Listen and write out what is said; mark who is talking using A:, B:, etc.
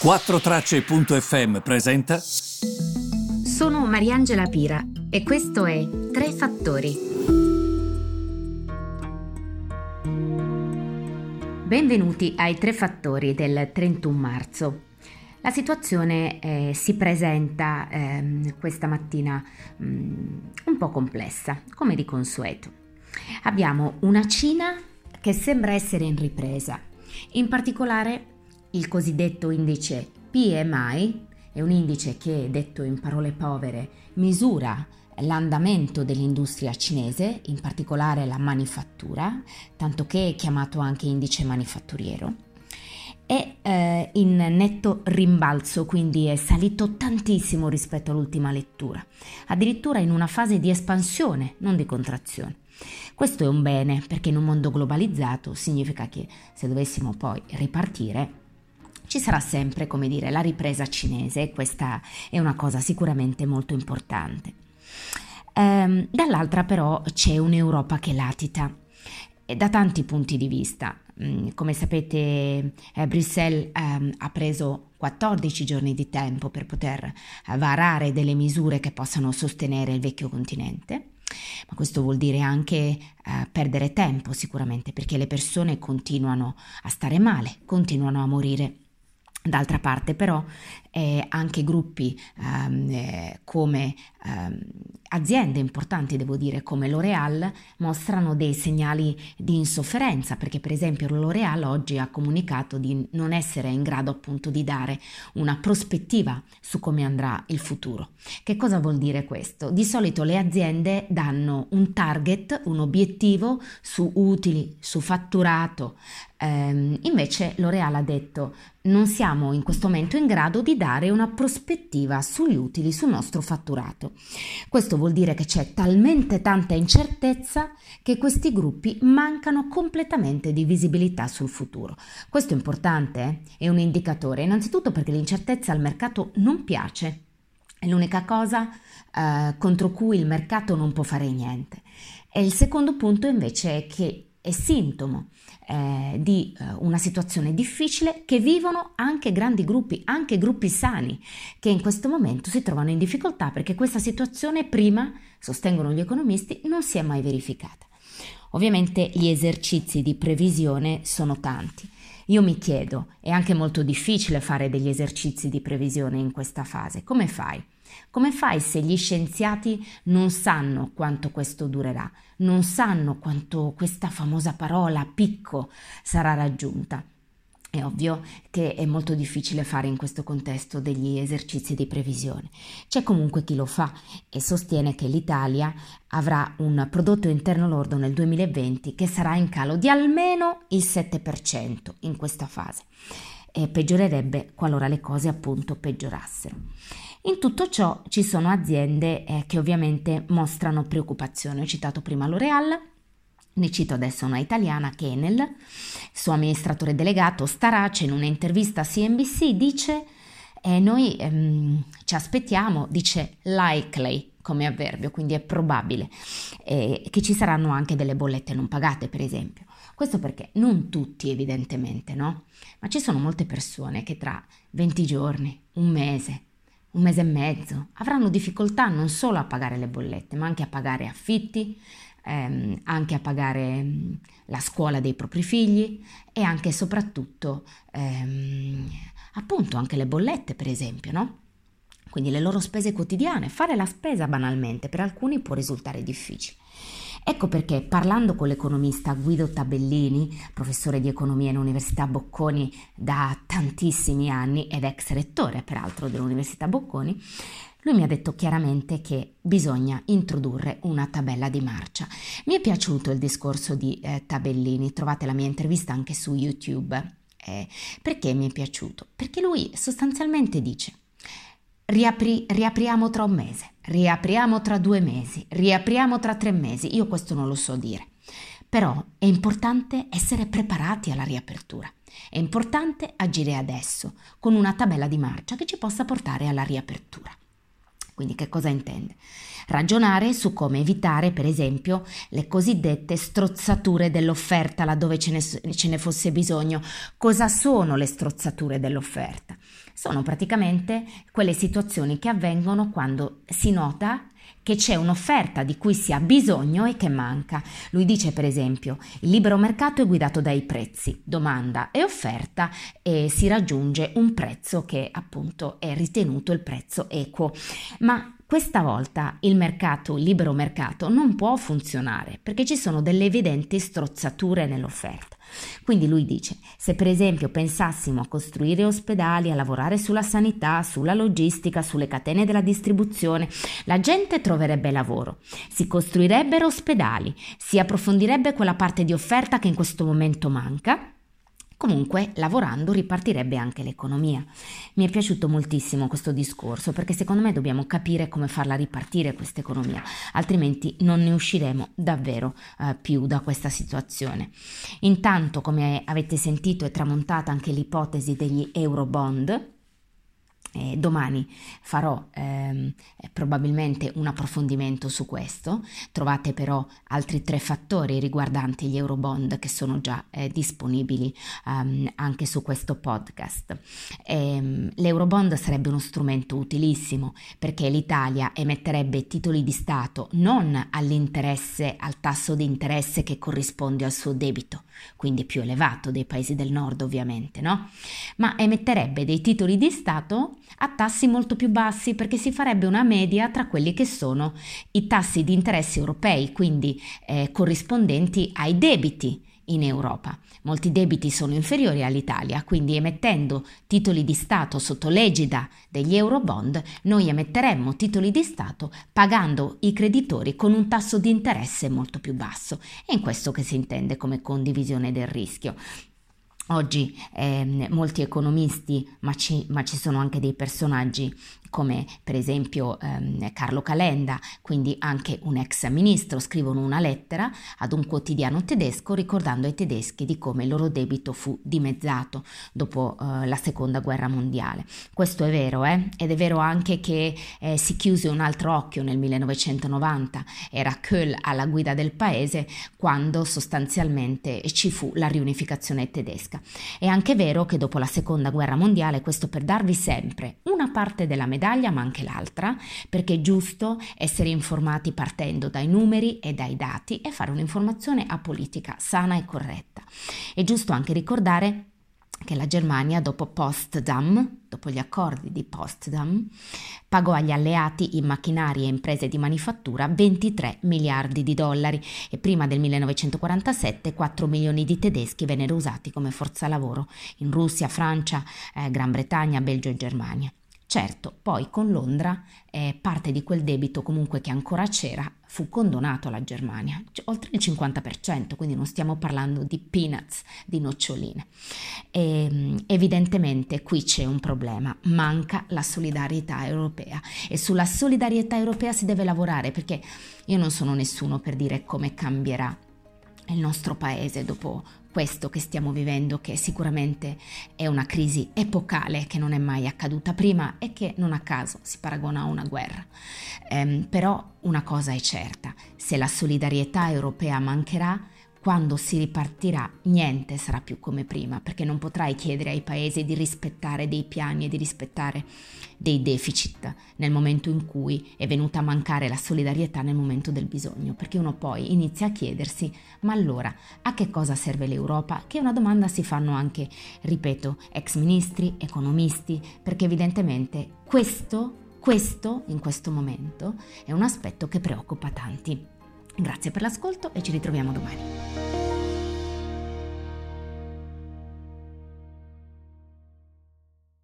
A: 4Tracce.fm presenta.
B: Sono Mariangela Pira e questo è Tre Fattori. Benvenuti ai Tre Fattori del 31 marzo. La situazione eh, si presenta eh, questa mattina mh, mm, un po' complessa, come di consueto. Abbiamo una Cina che sembra essere in ripresa, in particolare il cosiddetto indice PMI è un indice che, detto in parole povere, misura l'andamento dell'industria cinese, in particolare la manifattura, tanto che è chiamato anche indice manifatturiero. È eh, in netto rimbalzo, quindi è salito tantissimo rispetto all'ultima lettura, addirittura in una fase di espansione, non di contrazione. Questo è un bene perché in un mondo globalizzato significa che se dovessimo poi ripartire ci sarà sempre, come dire, la ripresa cinese e questa è una cosa sicuramente molto importante. Ehm, dall'altra però c'è un'Europa che latita da tanti punti di vista. Mm, come sapete, eh, Bruxelles eh, ha preso 14 giorni di tempo per poter varare delle misure che possano sostenere il vecchio continente. Ma questo vuol dire anche eh, perdere tempo sicuramente perché le persone continuano a stare male, continuano a morire D'altra parte però eh, anche gruppi ehm, eh, come ehm, aziende importanti, devo dire, come L'Oreal, mostrano dei segnali di insofferenza, perché per esempio L'Oreal oggi ha comunicato di non essere in grado appunto di dare una prospettiva su come andrà il futuro. Che cosa vuol dire questo? Di solito le aziende danno un target, un obiettivo su utili, su fatturato, ehm, invece L'Oreal ha detto non siamo in questo momento in grado di dare una prospettiva sugli utili, sul nostro fatturato. Questo vuol dire che c'è talmente tanta incertezza che questi gruppi mancano completamente di visibilità sul futuro. Questo è importante, eh? è un indicatore, innanzitutto perché l'incertezza al mercato non piace. È l'unica cosa eh, contro cui il mercato non può fare niente. E il secondo punto invece è che è sintomo eh, di eh, una situazione difficile che vivono anche grandi gruppi, anche gruppi sani, che in questo momento si trovano in difficoltà perché questa situazione prima, sostengono gli economisti, non si è mai verificata. Ovviamente gli esercizi di previsione sono tanti. Io mi chiedo, è anche molto difficile fare degli esercizi di previsione in questa fase. Come fai? Come fai se gli scienziati non sanno quanto questo durerà, non sanno quanto questa famosa parola picco sarà raggiunta? È ovvio che è molto difficile fare in questo contesto degli esercizi di previsione. C'è comunque chi lo fa e sostiene che l'Italia avrà un prodotto interno lordo nel 2020 che sarà in calo di almeno il 7% in questa fase e peggiorerebbe qualora le cose appunto peggiorassero. In tutto ciò ci sono aziende eh, che ovviamente mostrano preoccupazione. Ho citato prima L'Oreal, ne cito adesso una italiana, Kenel, suo amministratore delegato Starace in un'intervista a CNBC dice eh, noi ehm, ci aspettiamo, dice likely come avverbio, quindi è probabile eh, che ci saranno anche delle bollette non pagate, per esempio. Questo perché non tutti evidentemente, no? Ma ci sono molte persone che tra 20 giorni, un mese, un mese e mezzo, avranno difficoltà non solo a pagare le bollette, ma anche a pagare affitti, ehm, anche a pagare mm, la scuola dei propri figli e anche e soprattutto ehm, appunto anche le bollette, per esempio, no? Quindi le loro spese quotidiane, fare la spesa banalmente per alcuni può risultare difficile. Ecco perché parlando con l'economista Guido Tabellini, professore di economia all'Università Bocconi da tantissimi anni ed ex rettore peraltro dell'Università Bocconi, lui mi ha detto chiaramente che bisogna introdurre una tabella di marcia. Mi è piaciuto il discorso di eh, Tabellini, trovate la mia intervista anche su YouTube. Eh, perché mi è piaciuto? Perché lui sostanzialmente dice riapri, riapriamo tra un mese, riapriamo tra due mesi, riapriamo tra tre mesi, io questo non lo so dire. Però è importante essere preparati alla riapertura. È importante agire adesso, con una tabella di marcia che ci possa portare alla riapertura. Quindi che cosa intende? Ragionare su come evitare, per esempio, le cosiddette strozzature dell'offerta laddove ce ne, ce ne fosse bisogno. Cosa sono le strozzature dell'offerta? Sono praticamente quelle situazioni che avvengono quando si nota che c'è un'offerta di cui si ha bisogno e che manca. Lui dice per esempio il libero mercato è guidato dai prezzi, domanda e offerta e si raggiunge un prezzo che appunto è ritenuto il prezzo equo. Ma questa volta il mercato, il libero mercato, non può funzionare perché ci sono delle evidenti strozzature nell'offerta. Quindi lui dice, se per esempio pensassimo a costruire ospedali, a lavorare sulla sanità, sulla logistica, sulle catene della distribuzione, la gente troverebbe lavoro, si costruirebbero ospedali, si approfondirebbe quella parte di offerta che in questo momento manca Comunque, lavorando ripartirebbe anche l'economia. Mi è piaciuto moltissimo questo discorso perché secondo me dobbiamo capire come farla ripartire questa economia, altrimenti non ne usciremo davvero eh, più da questa situazione. Intanto, come avete sentito, è tramontata anche l'ipotesi degli Eurobond eh, domani farò ehm, probabilmente un approfondimento su questo, trovate però altri tre fattori riguardanti gli Eurobond che sono già eh, disponibili um, anche su questo podcast. Ehm, L'Eurobond sarebbe uno strumento utilissimo perché l'Italia emetterebbe titoli di Stato non all'interesse, al tasso di interesse che corrisponde al suo debito, quindi più elevato dei paesi del nord ovviamente, no? Ma emetterebbe dei titoli di Stato a tassi molto più bassi perché si farebbe una media tra quelli che sono i tassi di interesse europei, quindi eh, corrispondenti ai debiti in Europa. Molti debiti sono inferiori all'Italia, quindi emettendo titoli di Stato sotto l'egida degli Eurobond, noi emetteremmo titoli di Stato pagando i creditori con un tasso di interesse molto più basso. È in questo che si intende come condivisione del rischio. Oggi eh, molti economisti, ma ci, ma ci, sono anche dei personaggi come per esempio ehm, Carlo Calenda, quindi anche un ex ministro, scrivono una lettera ad un quotidiano tedesco ricordando ai tedeschi di come il loro debito fu dimezzato dopo eh, la seconda guerra mondiale. Questo è vero, eh? ed è vero anche che eh, si chiuse un altro occhio nel 1990, era Kohl alla guida del paese quando sostanzialmente ci fu la riunificazione tedesca. È anche vero che dopo la seconda guerra mondiale, questo per darvi sempre una parte della medaglia, medaglia ma anche l'altra, perché è giusto essere informati partendo dai numeri e dai dati e fare un'informazione apolitica, sana e corretta. È giusto anche ricordare che la Germania dopo Potsdam, dopo gli accordi di Potsdam, pagò agli alleati in macchinari e imprese di manifattura 23 miliardi di dollari e prima del 1947 4 milioni di tedeschi vennero usati come forza lavoro in Russia, Francia, eh, Gran Bretagna, Belgio e Germania. Certo, poi con Londra eh, parte di quel debito comunque che ancora c'era fu condonato alla Germania, cioè, oltre il 50%, quindi non stiamo parlando di peanuts, di noccioline. E, ehm, evidentemente qui c'è un problema, manca la solidarietà europea e sulla solidarietà europea si deve lavorare perché io non sono nessuno per dire come cambierà il nostro paese dopo questo che stiamo vivendo, che sicuramente è una crisi epocale che non è mai accaduta prima e che non a caso si paragona a una guerra. Ehm, però una cosa è certa, se la solidarietà europea mancherà, quando si ripartirà niente sarà più come prima, perché non potrai chiedere ai paesi di rispettare dei piani e di rispettare dei deficit nel momento in cui è venuta a mancare la solidarietà nel momento del bisogno, perché uno poi inizia a chiedersi ma allora a che cosa serve l'Europa? Che è una domanda si fanno anche, ripeto, ex ministri, economisti, perché evidentemente questo questo, in questo momento, è un aspetto che preoccupa tanti. Grazie per l'ascolto e ci ritroviamo domani.